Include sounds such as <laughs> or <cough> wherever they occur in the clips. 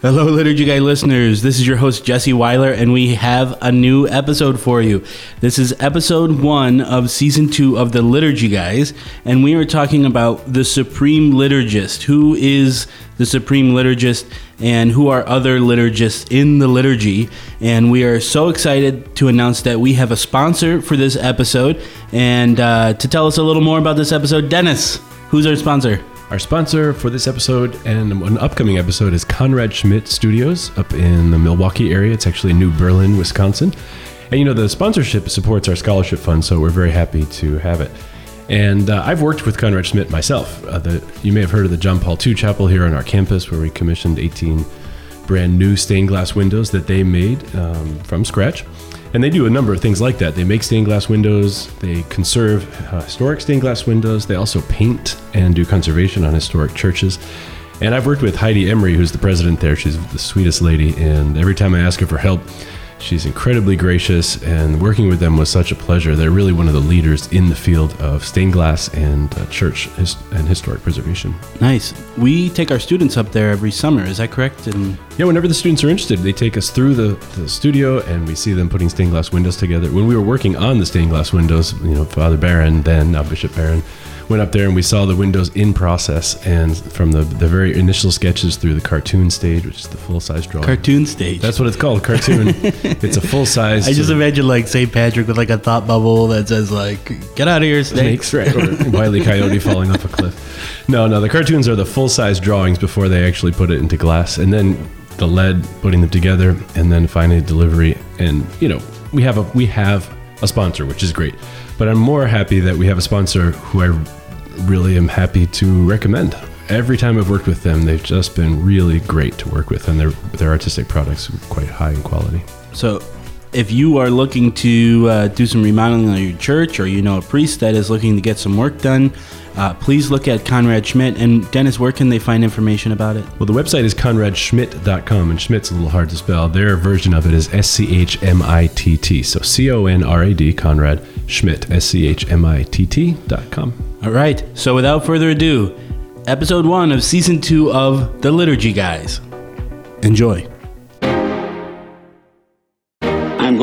Hello, Liturgy Guy listeners. This is your host, Jesse Weiler, and we have a new episode for you. This is episode one of season two of the Liturgy Guys, and we are talking about the Supreme Liturgist. Who is the Supreme Liturgist, and who are other liturgists in the liturgy? And we are so excited to announce that we have a sponsor for this episode. And uh, to tell us a little more about this episode, Dennis, who's our sponsor? Our sponsor for this episode and an upcoming episode is Conrad Schmitt Studios up in the Milwaukee area. It's actually New Berlin, Wisconsin. And you know, the sponsorship supports our scholarship fund, so we're very happy to have it. And uh, I've worked with Conrad Schmitt myself. Uh, the, you may have heard of the John Paul II Chapel here on our campus, where we commissioned 18 brand new stained glass windows that they made um, from scratch. And they do a number of things like that. They make stained glass windows, they conserve uh, historic stained glass windows, they also paint and do conservation on historic churches. And I've worked with Heidi Emery, who's the president there. She's the sweetest lady. And every time I ask her for help, She's incredibly gracious, and working with them was such a pleasure. They're really one of the leaders in the field of stained glass and uh, church his- and historic preservation. Nice. We take our students up there every summer. Is that correct? And Yeah, whenever the students are interested, they take us through the, the studio and we see them putting stained glass windows together. When we were working on the stained glass windows, you know, Father Barron, then now Bishop Barron, went up there and we saw the windows in process and from the, the very initial sketches through the cartoon stage, which is the full size drawing. cartoon stage. That's what it's called, cartoon. <laughs> it's a full size. I just imagine like St. Patrick with like a thought bubble that says like "Get out of here, snakes." snakes, right? <laughs> Or Wiley Coyote falling off a cliff. No, no, the cartoons are the full size drawings before they actually put it into glass, and then the lead putting them together, and then finally delivery. And you know, we have a we have a sponsor, which is great. But I'm more happy that we have a sponsor who I really am happy to recommend. Every time I've worked with them, they've just been really great to work with, and their their artistic products are quite high in quality. So, if you are looking to uh, do some remodeling on your church, or you know a priest that is looking to get some work done, uh, please look at Conrad Schmitt. And Dennis, where can they find information about it? Well, the website is conradschmitt.com, and Schmitt's a little hard to spell. Their version of it is S C H M I T T. So C O N R A D, Conrad Schmitt, S C H M I T T dot. All right. So, without further ado, episode one of season two of the Liturgy Guys. Enjoy.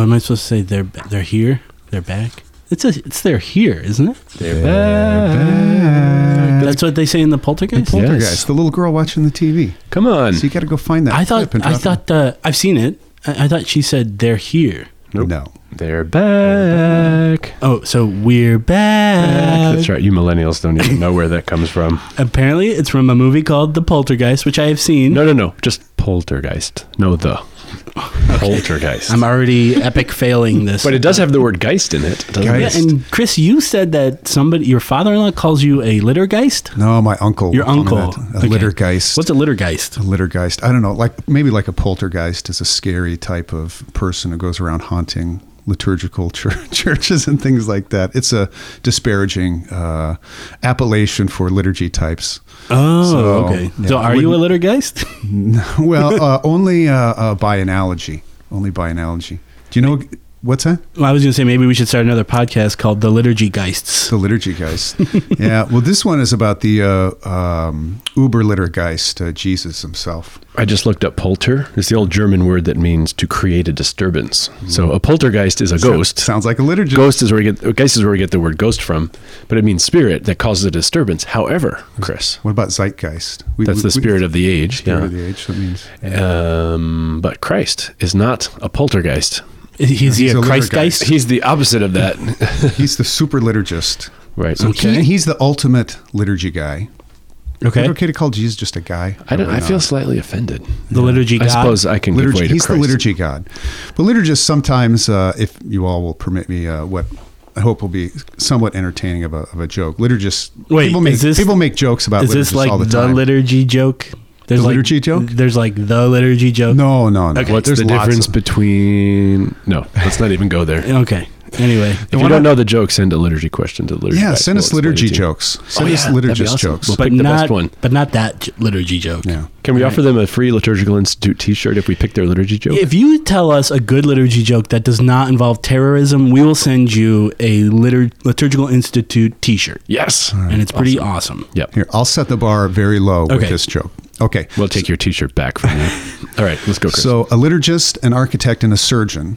What am I supposed to say? They're they're here. They're back. It's a, it's they're here, isn't it? They're back. That's what they say in the Poltergeist. The Poltergeist, Yes. the little girl watching the TV. Come on. So you got to go find that. I thought clip and I thought uh, I've seen it. I, I thought she said they're here. no. They're back. Oh, so we're back. That's right. You millennials don't even know where that comes from. <laughs> Apparently, it's from a movie called The Poltergeist, which I have seen. No, no, no. Just poltergeist. No, the. Poltergeist. I'm already epic failing this. but it does have the word geist in it. doesn't Yeah, it? And Chris, you said that somebody, your father-in-law, calls you a liturgeist. No, my uncle. Your uncle. A Okay. liturgeist. What's a liturgeist? a liturgeist? I don't know. Like maybe like a poltergeist is a scary type of person who goes around haunting liturgical <laughs> chur- churches and things like that. It's a disparaging uh, appellation for liturgy types. Oh, So, okay. yeah, so, are you a liturgeist? <laughs> <laughs> well, uh, only uh, uh, by analogy. Only by analogy. Do you know what's that? well, I was going to say maybe we should start another podcast called The Liturgy Geists. The liturgy geist. yeah. Well, this one is about the uh, um, Uber Liturgeist, uh, Jesus himself. I just looked up polter. It's the old German word that means to create a disturbance. So a poltergeist is a ghost. Sounds like a liturgy. Ghost is where we get geist is where we get the word ghost from, but it means spirit that causes a disturbance. However, Chris, What about zeitgeist? We- that's we- the we- spirit of the age. Spirit yeah. of the age. That means. Um, but Christ is not a poltergeist. Is he, is he He's a a Christgeist? He's the opposite of that. <laughs> He's the super liturgist. right. So Okay. he, he's the ultimate liturgy guy. Is Okay. it okay to call Jesus just a guy? I don't. Or I feel slightly offended. The liturgy I suppose I can give liturgy. way to He's the liturgy god. But liturgists sometimes, uh, if you all will permit me, uh, what I hope will be somewhat entertaining of a, of a joke. Liturgists Wait, people make is this- people make jokes about Is this like all the the, time. liturgy joke? There's The like, liturgy joke? There's like the liturgy joke. no, no, no. What's There's the difference of- between? No, let's not even go there. <laughs> Okay. Anyway, If you don't know the joke, send a liturgy question to the liturgy. Yeah, send us liturgy it to you. jokes. Send Oh, us yeah, that'd liturgist awesome. jokes. We'll but pick the not best one. but not that j- liturgy joke. Yeah. Can we offer them a free liturgical institute T-shirt if we pick their liturgy joke? If you tell us a good liturgy joke that does not involve terrorism, we will send you a litur- liturgical institute T-shirt, yes, and it's pretty awesome. Yep. Here, I'll set the bar very low with this joke. Okay. We'll take your T-shirt back from you. <laughs> All right, let's go, Chris. So, a liturgist, an architect, and a surgeon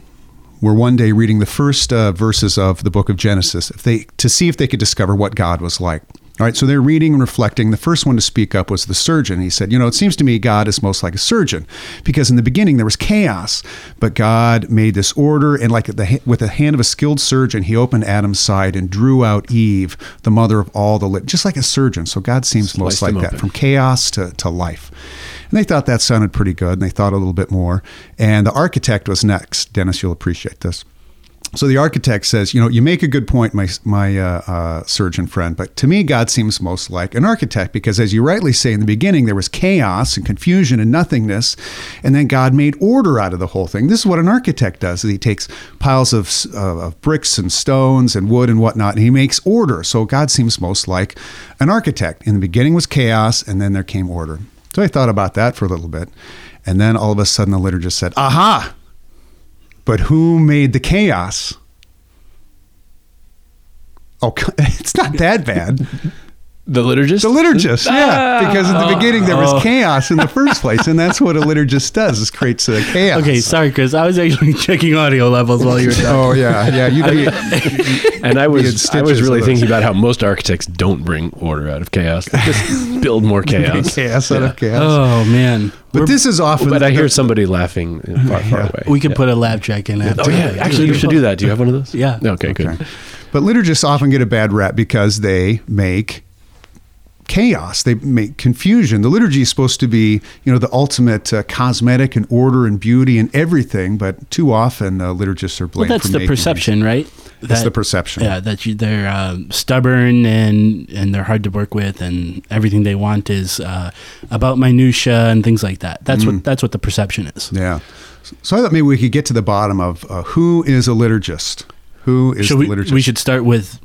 were one day reading the first uh, verses of the book of Genesis if they to see if they could discover what God was like. All right, so they're reading and reflecting. The first one to speak up was the surgeon. He said, "You know, it seems to me God is most like a surgeon, because in the beginning there was chaos, but God made this order, and like the, with the hand of a skilled surgeon, He opened Adam's side and drew out Eve, the mother of all the living, just like a surgeon. So God seems most like that, open. from chaos to, to life. And they thought that sounded pretty good, and they thought a little bit more. And the architect was next. Dennis, you'll appreciate this. So the architect says, you know, you make a good point, my my uh, uh, surgeon friend, but to me, God seems most like an architect because, as you rightly say in the beginning, there was chaos and confusion and nothingness, and then God made order out of the whole thing. This is what an architect does: he takes piles of, uh, of bricks and stones and wood and whatnot, and he makes order. So God seems most like an architect. In the beginning was chaos, and then there came order. So I thought about that for a little bit, and then all of a sudden, the liturgist said, "Aha!" But who made the chaos? Oh, <laughs> it's not that bad. The liturgist. The liturgist, yeah, ah. because in the beginning there was oh. chaos in the first place, and that's what a liturgist does: is creates a chaos. Okay, sorry, Chris. I was actually <laughs> checking audio levels while you were talking. Oh yeah, yeah. You'd be, <laughs> And I was I was really thinking about how most architects don't bring order out of chaos. They just <laughs> build more chaos. chaos out of chaos. Oh man, but this is often. But I hear somebody laughing far, far away. we could Yeah. put a lab check in after. Oh yeah, actually, you should do that. Do you have one of those? Yeah. Okay, good. Okay. But liturgists often get a bad rap because they make chaos. They make confusion. The liturgy is supposed to be, you know, the ultimate uh, cosmetic and order and beauty and everything. But too often, uh, liturgists are blamed. Well, that's for the perception, right? That's That- the perception. Yeah, that you, they're um, stubborn and and they're hard to work with, and everything they want is uh, about minutia and things like that. That's what that's what the perception is. Mm. Yeah. So I thought maybe we could get to the bottom of uh, who is a liturgist. Who is Should the we, liturgist? we should start with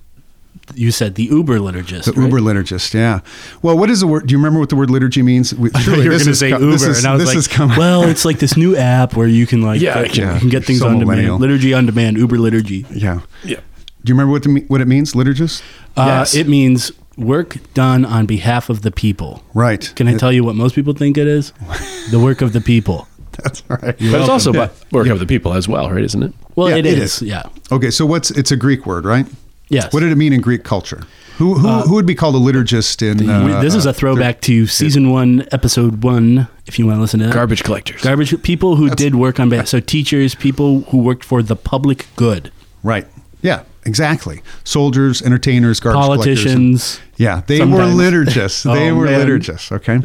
you said the Uber liturgist. The right? Uber liturgist, yeah. Well, what is the word? Do you remember what the word liturgy means? We, <laughs> I thought you were going to say co- Uber, this is- and I was this like, is coming- "Well, it's like this new app where you can like, Yeah, get- yeah. you can get things So on millennial. demand, liturgy on demand, Uber liturgy." yeah. Yeah. Do you remember what the, what it means, liturgist? Uh, Yes. It means work done on behalf of the people. Right. Can I tell you what most people think it is? <laughs> the work of the people. That's right. But it's also about working with the people as well, right? Isn't it? Well, Yeah, it it is. is. Yeah. Okay, so what's it's a Greek word, right? Yes. What did it mean in Greek culture? Who who, who would be called a liturgist in? We- Uh, this is a throwback to season one, episode one. If you want to listen to that, Garbage collectors. garbage people who did work on behalf. So teachers, people who worked for the public good, right. Yeah, exactly. Soldiers, entertainers, garbage collectors. politicians. Yeah, they Sometimes. were liturgists. <laughs> They Oh, were man. liturgists. Okay.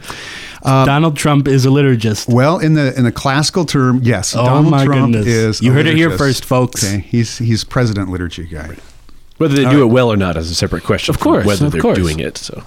Donald Trump is a liturgist. Well, in the in the classical term, yes, Oh, Donald my Trump goodness. is. You a heard it here first, folks. Okay, he's he's president liturgy guy. Whether they do it well or not is a separate question. Of course, whether of they're course. doing it. So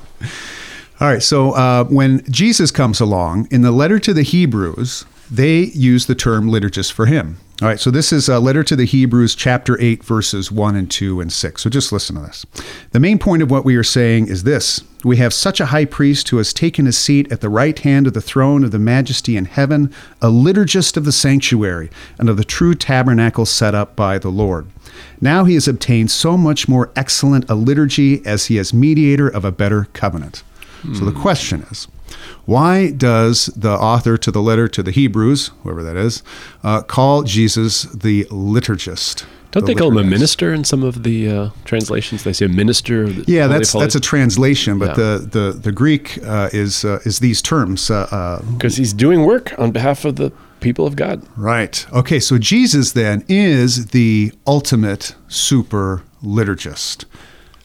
All right, so uh, when Jesus comes along in the letter to the Hebrews, they use the term liturgist for him. All right, so this is a letter to the Hebrews, chapter 8, verses 1 and 2 and 6. So just listen to this. The main point of what we are saying is this We have such a high priest who has taken his seat at the right hand of the throne of the majesty in heaven, a liturgist of the sanctuary and of the true tabernacle set up by the Lord. Now he has obtained so much more excellent a liturgy as he is mediator of a better covenant. So the hmm. question is, why does the author to the letter to the Hebrews, whoever that is, uh, call Jesus the liturgist? don't The they call him a minister in some of the uh, translations? They say a minister. of the Yeah, that's that's a translation, but Yeah. the, the the Greek uh, is uh, is these terms. Uh, uh, because he's doing work on behalf of the people of God. right. Okay. So Jesus then is the ultimate super liturgist.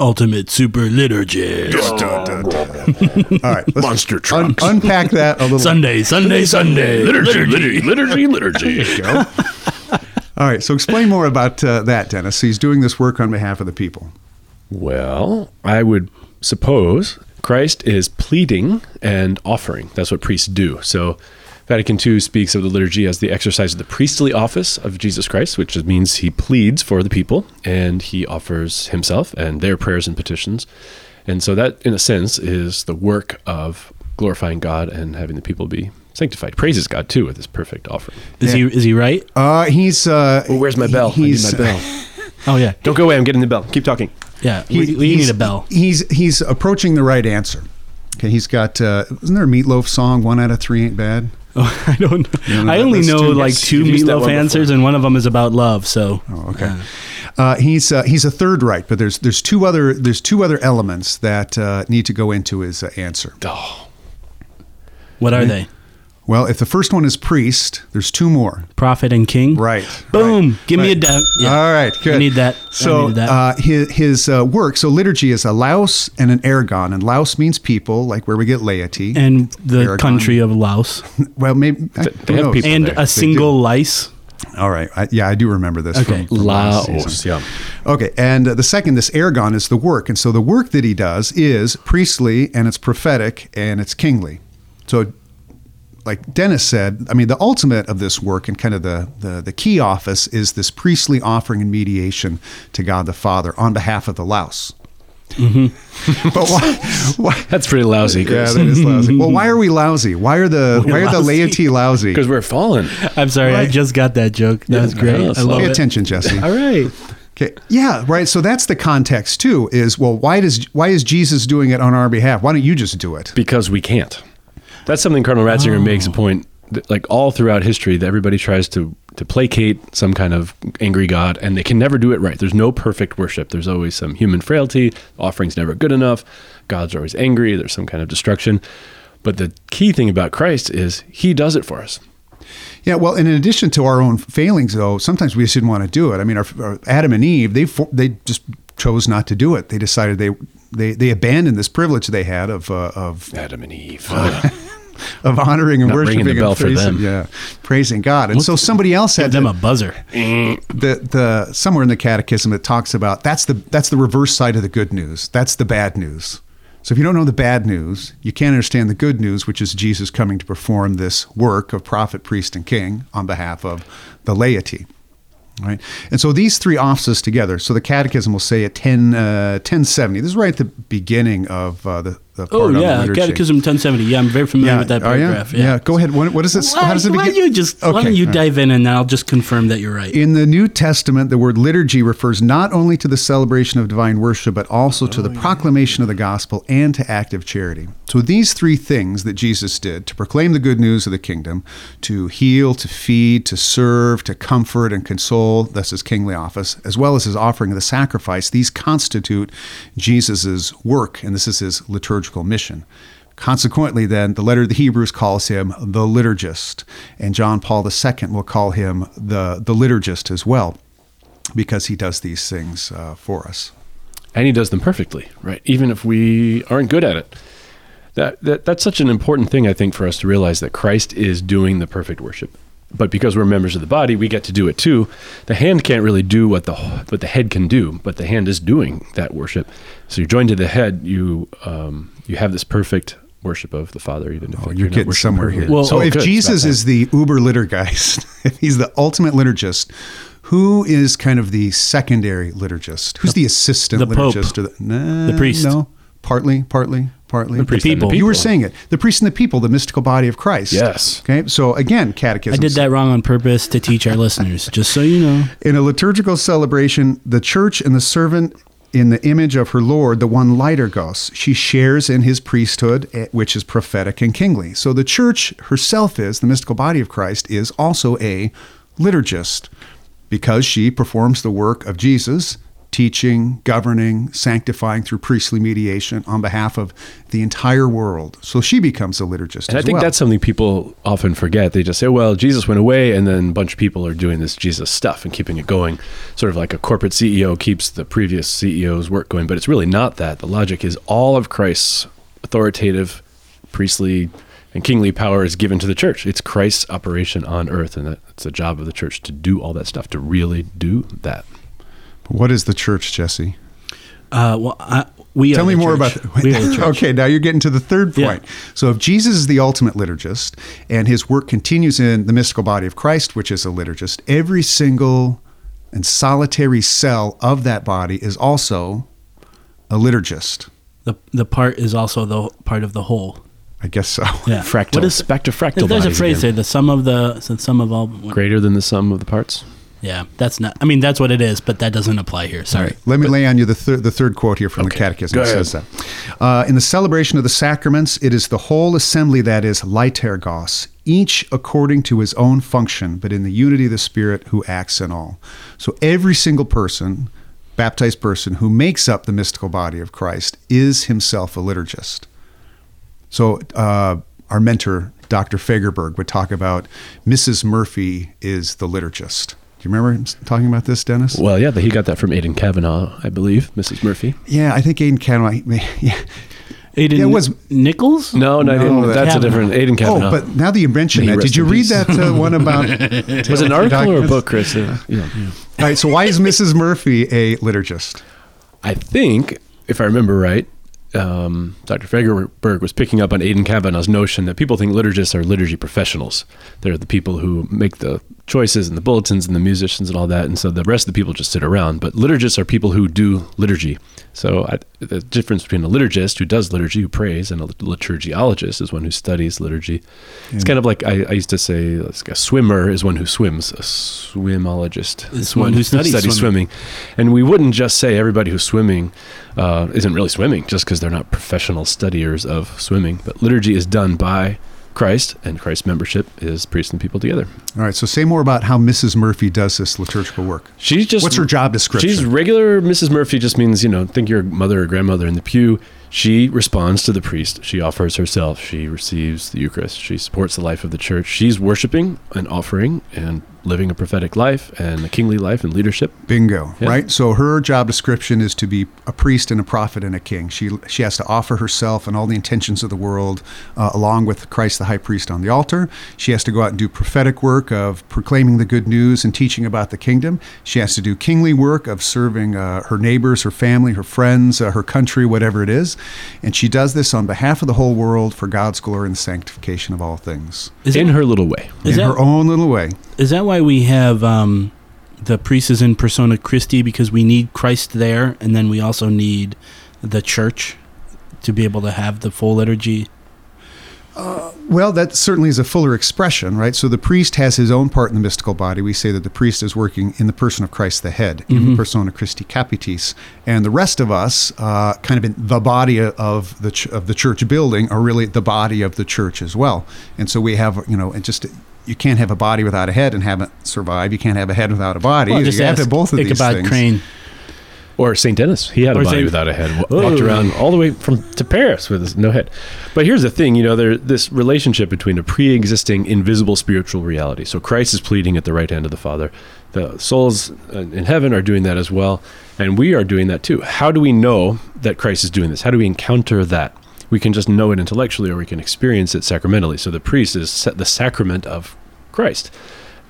Ultimate super liturgist. <laughs> All right. Let's Monster un- trucks. unpack that a little. Sunday, Sunday, Sunday. liturgy, liturgy, liturgy, liturgy. All All right. So explain more about uh, that, Dennis. He's doing this work on behalf of the people. Well, I would suppose Christ is pleading and offering. That's what priests do. So Vatican II speaks of the liturgy as the exercise of the priestly office of Jesus Christ, which means he pleads for the people and he offers himself and their prayers and petitions. And so that, in a sense, is the work of glorifying God and having the people be sanctified. Praises God too with his perfect offering. Is he is he right? Uh, he's. Uh, Oh, where's my bell? I need my bell. <laughs> Oh yeah. Don't go away. I'm getting the bell. Keep talking. Yeah. he- We, we need a bell. He's he's approaching the right answer. Okay, he's got. Uh, isn't there a Meatloaf song? One out of three ain't bad. Oh, <laughs> I don't know. I only know too? like Yes, two you've used that meatloaf answers, before. and one of them is about love. So. Oh, okay. Uh, he's uh, he's a third right, but there's there's two other there's two other elements that uh, need to go into his uh, answer. Oh, What are they? Well, if the first one is priest, there's two more. Prophet and king. Right. Boom. right, Give me a right. dou- yeah. All right. Good. I need that. So that. Uh, his his uh, work. So liturgy is a laus and an ergon, and laus means people, like where we get laity. and the Aragon. country of Laos, <laughs> well, maybe I- they have knows? people and there. a single lice. All right. I, yeah, I do remember this. Okay. From, from Laos. Yeah. Okay, and uh, the second, this ergon, is the work, and so the work that he does is priestly, and it's prophetic, and it's kingly. So, like Dennis said, I mean, the ultimate of this work and kind of the the, the key office is this priestly offering and mediation to God the Father on behalf of the louse. Mm-hmm. <laughs> but why? why <laughs> That's pretty lousy, yeah, Chris. that is lousy. Well, why are we lousy? Why are the why are the laity lousy? Because we're fallen. I'm sorry, I just got that joke. That was great. Yeah, I love Pay it. attention, Jesse. <laughs> All right. Okay. Yeah, right. So that's the context too. Is well, why does why is Jesus doing it on our behalf? Why don't you just do it? because we can't. That's something Cardinal Ratzinger makes a point. That, like all throughout history, that everybody tries to to placate some kind of angry God, and they can never do it right. There's no perfect worship. There's always some human frailty. Offering's never good enough. God's always angry. There's some kind of destruction. But the key thing about Christ is He does it for us. Yeah. Well, and in addition to our own failings, though, sometimes we just didn't want to do it. I mean, our, our Adam and Eve, they they just chose not to do it. They decided they they they abandoned this privilege they had of uh, of Adam and Eve. <laughs> <laughs> of honoring and Not worshiping ringing the bell and for praising, them. yeah, praising God. And so somebody else had them to, a buzzer. the the somewhere in the catechism it talks about that's the that's the reverse side of the good news. That's the bad news. So if you don't know the bad news, you can't understand the good news, which is Jesus coming to perform this work of prophet, priest, and king on behalf of the laity. Right? And so these three offices together, so the catechism will say at 10, uh, 1070, this is right at the beginning of uh, the, the oh, part Oh on the yeah, liturgy. Catechism 1070. Yeah, I'm very familiar with that oh, yeah? paragraph. Yeah. go ahead. What, what is it? Why, how does it why begin? don't you just why don't you all right. dive in and I'll just confirm that you're right. In the New Testament, the word liturgy refers not only to the celebration of divine worship, but also to the oh, proclamation of the gospel and to active charity. So, these three things that Jesus did to proclaim the good news of the kingdom, to heal, to feed, to serve, to comfort and console, that's his kingly office, as well as his offering of the sacrifice, these constitute Jesus' work, and this is his liturgical mission. Consequently, then, the letter of the Hebrews calls him the liturgist, and John Paul II will call him the, the liturgist as well, because he does these things uh, for us. and he does them perfectly, right? Even if we aren't good at it. That, that that's such an important thing I think for us to realize that Christ is doing the perfect worship. But because we're members of the body, we get to do it too. The hand can't really do what the what the head can do, but the hand is doing that worship. So you're joined to the head. You um, you have this perfect worship of the Father, even if Oh, you're, you're getting somewhere here. Well- so, Oh, if good. Jesus is the Uber liturgist, <laughs> if he's the ultimate liturgist, who is kind of the secondary liturgist? Who's the, assistant the Pope. liturgist? Or the, nah, The priest. No, partly, partly, partly. The priest and the people. You were saying it. The priest and the people, the mystical body of Christ. Yes. Okay. So again, catechism. I did that wrong on purpose to teach our listeners, just so you know. In a liturgical celebration, the church and the servant in the image of her Lord, the one liturgos, she shares in his priesthood, eh, which is prophetic and kingly. So the church herself is, the mystical body of Christ, is also a liturgist because she performs the work of Jesus, teaching, governing, sanctifying through priestly mediation on behalf of the entire world. So she becomes a liturgist And I think well. that's something people often forget. They just say, well, Jesus went away, and then a bunch of people are doing this Jesus stuff and keeping it going, sort of like a corporate CEO keeps the previous CEO's work going. But it's really not that. The logic is all of Christ's authoritative, priestly And kingly power is given to the church. It's Christ's operation on earth, and it's the job of the church to do all that stuff, to really do that. What is the church, Jesse? Uh, well, I, we Tell are me the more church. about We are the <laughs> church. Okay, now you're getting to the third Yeah. point. So if Jesus is the ultimate liturgist and his work continues in the mystical body of Christ, which is a liturgist, every single and solitary cell of that body is also a liturgist. The the part is also the part of the whole. I guess so. Yeah. <laughs> Fractal. What is back to fractal? There's a phrase again. there. The sum of the the sum of all. Greater than the sum of the parts. Yeah, that's not. I mean, that's what it is, but that doesn't apply here. Sorry. Let me lay on you the, thir- the third quote here from the Catechism. Go It ahead. says that. Uh, in the celebration of the sacraments, it is the whole assembly that is liturgos, each according to his own function, but in the unity of the Spirit who acts in all. So every single person, baptized person, who makes up the mystical body of Christ is himself a liturgist. So uh, our mentor, Dr. Fagerberg, would talk about Mrs. Murphy is the liturgist. Do you remember him talking about this, Dennis? Well, yeah, he got that from Aidan Kavanagh, I believe, Mrs. Murphy. Yeah, I think Aidan Kavanagh. <laughs> Yeah. Aidan Yeah, it was- Nichols. No, no, No, that- that's a different Aidan Kavanagh. Oh, but now that you mention May that, did you read peace. that uh, <laughs> one about? was it an article or a book, Chris? Uh, yeah. All right. So why is Mrs. Murphy a liturgist? I think, if I remember right, um, Dr. Fagerberg was picking up on Aidan Kavanagh's notion that people think liturgists are liturgy professionals. They're the people who make the choices and the bulletins and the musicians and all that, and so the rest of the people just sit around. But liturgists are people who do liturgy. So I, the difference between a liturgist who does liturgy, who prays, and a liturgiologist is one who studies liturgy. It's kind of like I, I used to say, like a swimmer is one who swims. A swimologist Is one who studies swimming. swimming. And we wouldn't just say everybody who's swimming uh, isn't really swimming just because they're not professional studiers of swimming. But liturgy is done by Christ, and Christ's membership is priests and people together. All right. So say more about how Mrs. Murphy does this liturgical work. She's just What's her job description? She's regular Mrs. Murphy just means, you know, think your mother or grandmother in the pew. She responds to the priest. She offers herself. She receives the Eucharist. She supports the life of the church. She's worshiping and offering and living a prophetic life and a kingly life and leadership. Bingo. Yeah. Right. So her job description is to be a priest and a prophet and a king. She she has to offer herself and all the intentions of the world, uh, along with Christ the High Priest on the altar. She has to go out and do prophetic work of proclaiming the good news and teaching about the kingdom. She has to do kingly work of serving uh, her neighbors, her family, her friends, uh, her country, whatever it is. And she does this on behalf of the whole world for God's glory and the sanctification of all things Is in that, her little way. Is in that- her own little way. is that why we have um, the priest is in persona Christi because we need Christ there, and then we also need the church to be able to have the full liturgy. Well, that certainly is a fuller expression, right? So the priest has his own part in the mystical body. We say that the priest is working in the person of Christ the head, in the persona Christi capitis, and the rest of us, uh, kind of in the body of the ch- of the church building, are really the body of the church as well. And so we have, you know, and just you can't have a body without a head and have it survive. You can't have a head without a body. Well, you just have to have both of these things. Crane. Or St. Denis. He had a body Saint- without a head. wa- Walked around all the way from to Paris with no head. But here's the thing, you know, there this relationship between a pre-existing invisible spiritual reality. So Christ is pleading at the right hand of the Father. The souls uh, in heaven are doing that as well, and we are doing that too. How do we know that Christ is doing this? How do we encounter that? We can just know it intellectually, or we can experience it sacramentally. So the priest is sa- the sacrament of Christ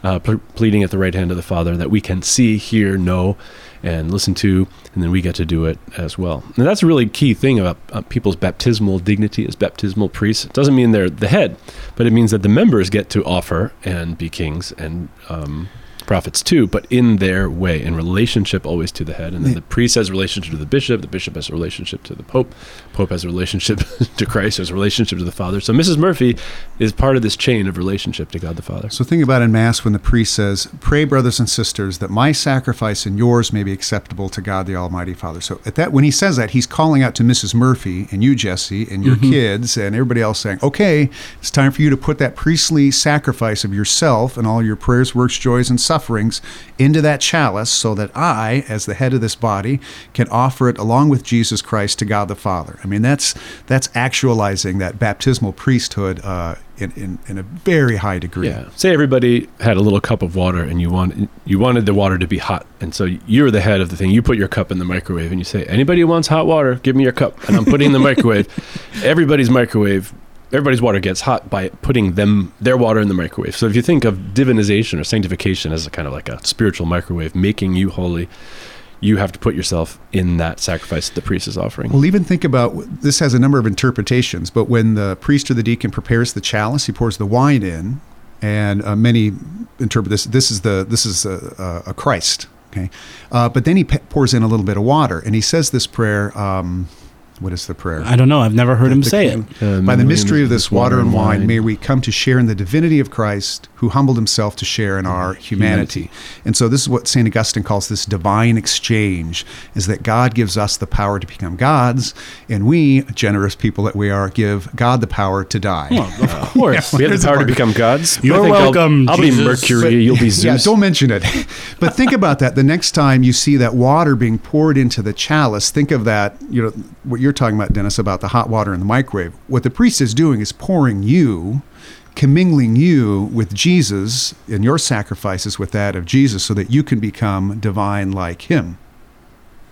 uh, ple- pleading at the right hand of the Father that we can see, hear, know, and listen to, and then we get to do it as well. And that's a really key thing about uh, people's baptismal dignity as baptismal priests. It doesn't mean they're the head, but it means that the members get to offer and be kings and um, prophets too, but in their way, in relationship always to the head. And then the priest has a relationship to the bishop, the bishop has a relationship to the pope, pope has a relationship <laughs> to Christ, has a relationship to the Father. So Mrs. Murphy is part of this chain of relationship to God the Father. So think about in Mass when the priest says, Pray, brothers and sisters, that my sacrifice and yours may be acceptable to God the Almighty Father. So at that when he says that, he's calling out to Mrs. Murphy and you, Jesse, and your mm-hmm. kids and everybody else saying, Okay, it's time for you to put that priestly sacrifice of yourself and all your prayers, works, joys, and sufferings into that chalice so that I, as the head of this body, can offer it along with Jesus Christ to God the Father. I mean that's that's actualizing that baptismal priesthood uh, in, in, in a very high degree. Yeah. Say everybody had a little cup of water and you want you wanted the water to be hot. And so you're the head of the thing. You put your cup in the microwave and you say, "Anybody who wants hot water, give me your cup." And I'm putting in the <laughs> microwave. Everybody's microwave everybody's water gets hot by putting them their water in the microwave. So if you think of divinization or sanctification as a kind of like a spiritual microwave, making you holy, you have to put yourself in that sacrifice that the priest is offering. Well, even think about this has a number of interpretations, but when the priest or the deacon prepares the chalice, he pours the wine in, and uh, many interpret this. This is the this is a, a Christ, okay, uh, but then he pours in a little bit of water, and he says this prayer. Um, what is the prayer? I don't know. I've never heard him The say king- it. Uh, By the mystery of this water and wine, wine. may we come to share in the divinity of Christ, who humbled himself to share in our humanity. And so, this is what St. Augustine calls this divine exchange is that God gives us the power to become gods, and we, generous people that we are, give God the power to die. Well, of <laughs> course. we have the power to become gods. You're I think I'll- welcome, I'll, be Jesus. Mercury. You'll be Zeus. Yeah, don't mention it. <laughs> but think about that. The next time you see that water being poured into the chalice, think of that, you know, what you're talking about, Dennis, about the hot water in the microwave. What the priest is doing is pouring you, commingling you with Jesus and your sacrifices with that of Jesus so that you can become divine like him.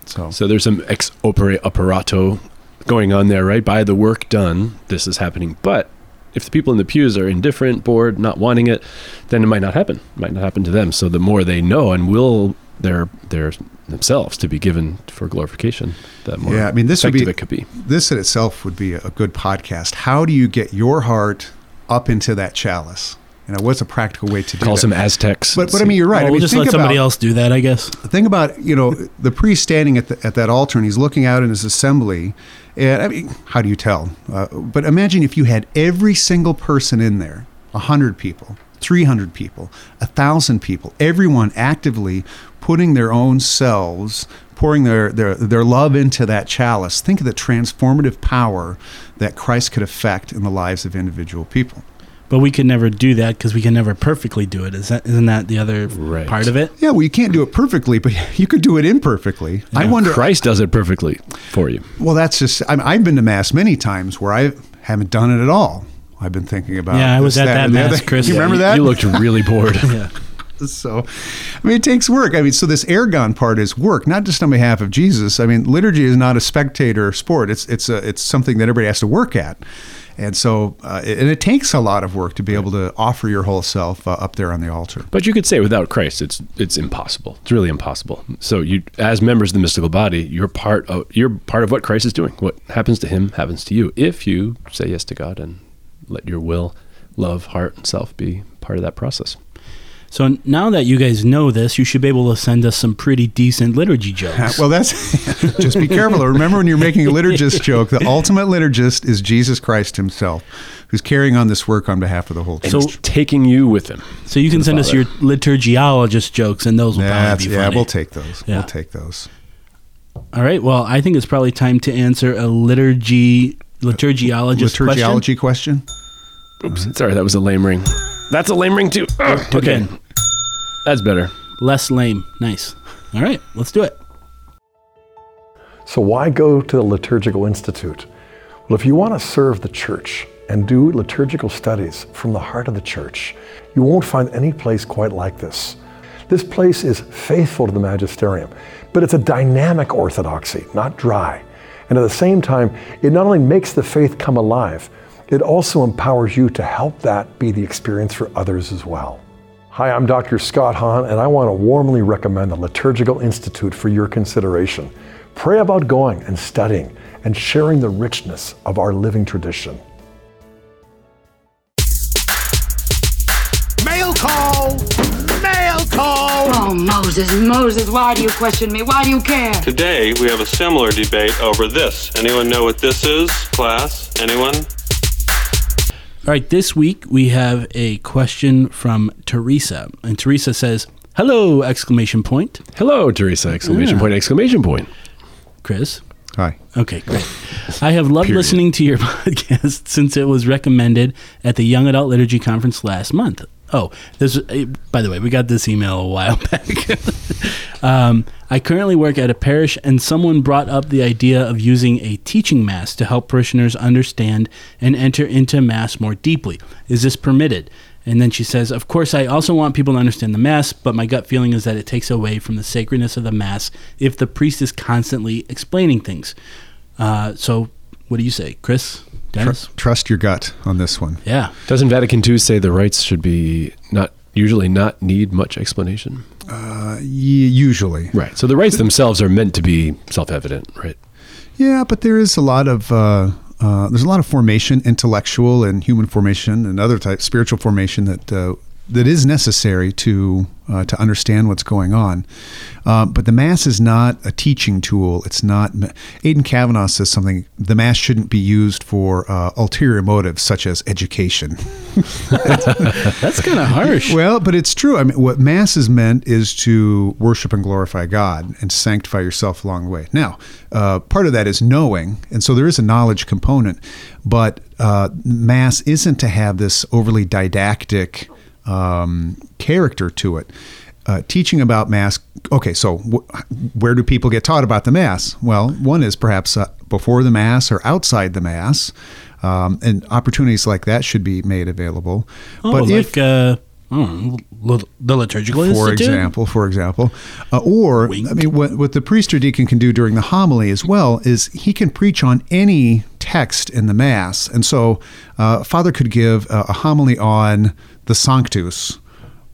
So, So there's some ex opere operato going on there, right? By the work done, this is happening. But if the people in the pews are indifferent, bored, not wanting it, then it might not happen. It might not happen to them. So the more they know and will their their themselves to be given for glorification, the more yeah, I mean, this would be, it could be. this in itself would be a good podcast. How do you get your heart up into that chalice? You know, what's a practical way to do Call that? some Aztecs. But, but I mean, you're right. Well, I we'll mean, just think let somebody about- else do that, I guess. Think about you know the priest standing at the, at that altar and he's looking out in his assembly, and I mean, how do you tell? Uh, but imagine if you had every single person in there, hundred people, three hundred people, a thousand people, everyone actively putting their own selves, pouring their their their love into that chalice. Think of the transformative power that Christ could affect in the lives of individual people. But we could never do that because we can never perfectly do it. Is that isn't that the other Right. part of it? Yeah, well, you can't do it perfectly, but <laughs> you could do it imperfectly. I wonder. Christ does it perfectly for you. Well, that's just. I mean, I've been to mass many times where I haven't done it at all. I've been thinking about. Yeah, I was this, at that and the mass, other. <laughs> Chris. You remember you, that? You looked really bored. <laughs> Yeah. <laughs> so, I mean, it takes work. I mean, so this ergon part is work, not just on behalf of Jesus. I mean, liturgy is not a spectator sport. It's it's a it's something that everybody has to work at, and so uh, and it takes a lot of work to be able to offer your whole self uh, up there on the altar. But you could say without Christ, it's it's impossible. It's really impossible. So you, as members of the mystical body, you're part of you're part of what Christ is doing. What happens to Him happens to you if you say yes to God and let your will, love, heart, and self be part of that process. So now that you guys know this, you should be able to send us some pretty decent liturgy <laughs> jokes. Well, that's <laughs> just be careful. Remember, when you're making a liturgist <laughs> joke, the ultimate liturgist is Jesus Christ Himself, who's carrying on this work on behalf of the whole church. So taking you with Him. so you can the send us your liturgiologist jokes, and those will That's, probably be yeah, we'll take those. Yeah. We'll take those. All right. Well, I think it's probably time to answer a liturgy liturgiologist. Liturgiology question. Oops, sorry, that was a lame ring. That's a lame ring too. Ugh, okay, Again, that's better. less lame. Nice. All right, let's do it. So, why go to the Liturgical Institute? Well, if you want to serve the church and do liturgical studies from the heart of the church, you won't find any place quite like this. This place is faithful to the magisterium, but it's a dynamic orthodoxy, not dry. And at the same time, it not only makes the faith come alive, it also empowers you to help that be the experience for others as well. Hi, I'm Dr. Scott Hahn, and I want to warmly recommend the Liturgical Institute for your consideration. Pray about going and studying and sharing the richness of our living tradition. Mail call! Mail call! Oh, Moses, Moses, why do you question me? Why do you care? Today, we have a similar debate over this. Anyone know what this is, class? Anyone? All right, this week we have a question from Teresa, and Teresa says, "Hello!" Exclamation point. Hello, Teresa! Exclamation Yeah. point! Exclamation point! Chris. Hi. Okay, great. I have loved Period. listening to your <laughs> podcast since it was recommended at the Young Adult Liturgy Conference last month. Oh, this. uh, By the way, we got this email a while <laughs> back. <laughs> um, I currently work at a parish, and someone brought up the idea of using a teaching mass to help parishioners understand and enter into mass more deeply. Is this permitted? And then she says, Of course, I also want people to understand the Mass, but my gut feeling is that it takes away from the sacredness of the Mass if the priest is constantly explaining things. Uh, so What do you say, Chris? Tr- trust your gut on this one. yeah. Doesn't Vatican II say the rites should be not usually not need much explanation? Uh, y- usually. Right. So the rites themselves are meant to be self-evident, right? Yeah, but there is a lot of uh, uh, there's a lot of formation, intellectual and human formation, and other type spiritual formation that uh, that is necessary to uh, to understand what's going on. Uh, but the mass is not a teaching tool. It's not. Aidan Kavanagh says something. The mass shouldn't be used for uh, ulterior motives such as education. <laughs> That's kind of harsh. Well, but it's true. I mean, what Mass is meant is to worship and glorify God and sanctify yourself along the way. Now, uh, part of that is knowing, and so there is a knowledge component, but uh, Mass isn't to have this overly didactic um, character to it. Uh, teaching about Mass, okay, so wh- where do people get taught about the Mass? Well, one is perhaps uh, before the Mass or outside the Mass. Um, and opportunities like that should be made available. Oh, but like if, uh, I don't know, lit- the liturgical for institute. example, for example, uh, or Wink. I mean, what, what the priest or deacon can do during the homily as well is he can preach on any text in the mass, and so uh, father could give a, a homily on the Sanctus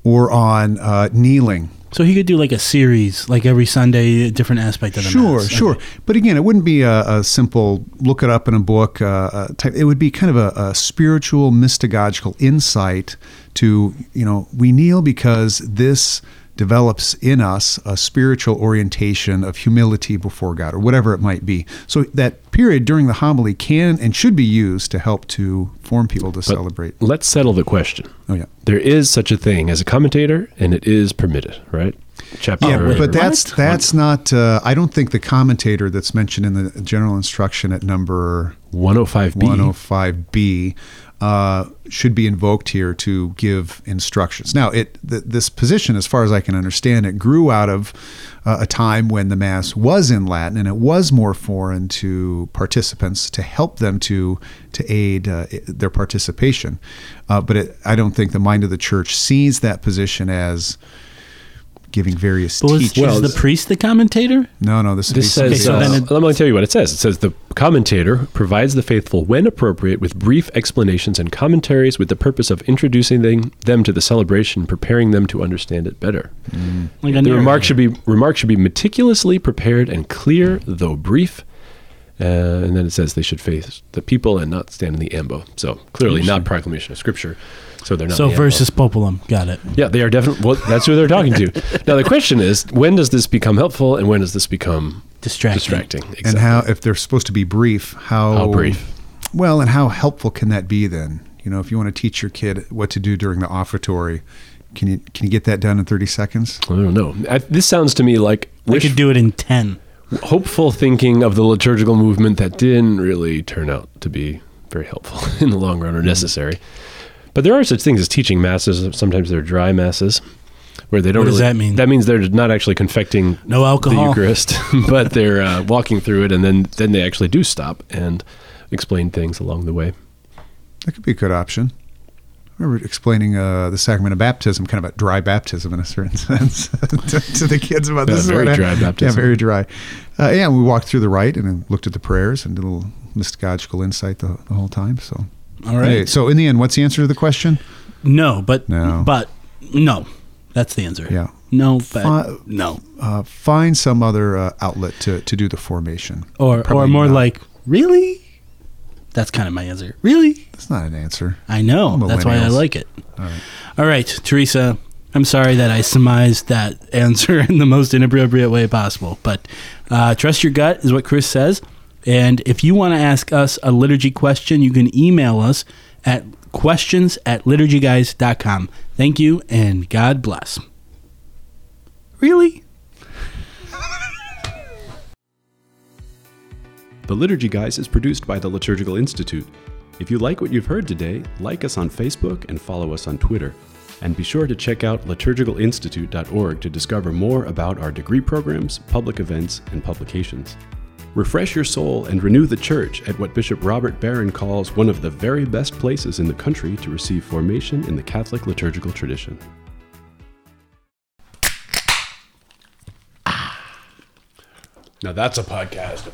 or on uh, kneeling. So he could do like a series, like every Sunday, a different aspect of the Sure, mass. sure. Okay. But again, it wouldn't be a, a simple look it up in a book uh, uh, type. It would be kind of a, a spiritual, mystagogical insight to, you know, we kneel because this develops in us a spiritual orientation of humility before God or whatever it might be. So that period during the homily can and should be used to help to form people to celebrate. Let's settle the question. Oh, yeah. There is such a thing as a commentator, and it is permitted, right? Chapter. Yeah, but that's what? that's not. Uh, I don't think the commentator that's mentioned in the general instruction at number 105B. 105B uh, should be invoked here to give instructions. Now, it th- this position, as far as I can understand it, grew out of uh, a time when the Mass was in Latin and it was more foreign to participants to help them to to aid uh, their participation. Uh, but it, I don't think the mind of the Church sees that position as giving various But was, teachings. was the priest the commentator? no, no, this, would This be something says, so uh, then it- let me tell you what it says. It says the commentator provides the faithful when appropriate with brief explanations and commentaries with the purpose of introducing them, them to the celebration, preparing them to understand it better. Like The remark should be remarks should be meticulously prepared and clear, though brief. Uh, and then it says they should face the people and not stand in the ambo. So clearly, not proclamation of scripture. So they're not. So the ambo. versus populum. Got it. Yeah, they are definitely. Well, that's who they're talking to. now the question is, when does this become helpful, and when does this become Distracting. distracting? and how if they're supposed to be brief, how How brief? Well, and how helpful can that be then? You know, if you want to teach your kid what to do during the offertory, can you can you get that done in thirty seconds? I don't know. I, this sounds to me like We wish, could do it in 10. hopeful thinking of the liturgical movement that didn't really turn out to be very helpful <laughs> in the long run or necessary. But there are such things as teaching masses. Sometimes they're dry masses, where they don't. What does really- that mean? That means they're not actually confecting No alcohol the. Eucharist, <laughs> <laughs> but they're uh, walking through it, and then then they actually do stop and explain things along the way. That could be a good option. I remember explaining uh, the sacrament of baptism, kind of a dry baptism in a certain <laughs> sense, to, to the kids about Yeah, this. is very dry hap- baptism. Yeah, very dry. Uh, yeah, we walked through the rite and looked at the prayers and did a little mystagogical insight the, the whole time. So, All right. Hey, so in the end, what's the answer to the question? No, but No. but no. That's the answer. Yeah. No, but Fi- no. Uh, find some other uh, outlet to, to do the formation. Or or more not. like, really? That's kind of my answer. Really? That's not an answer. I know. That's why I like it. All right, Teresa. I'm sorry that I surmised that <laughs> answer in the most inappropriate way possible, but uh, trust your gut is what Chris says. And if you want to ask us a liturgy question, you can email us at questions at liturgyguys.com. Thank you and God bless. Really? The Liturgy Guys is produced by the Liturgical Institute. If you like what you've heard today, like us on Facebook and follow us on Twitter. And be sure to check out liturgicalinstitute.org to discover more about our degree programs, public events, and publications. Refresh your soul and renew the church at what Bishop Robert Barron calls one of the very best places in the country to receive formation in the Catholic liturgical tradition. Ah. Now that's a podcast.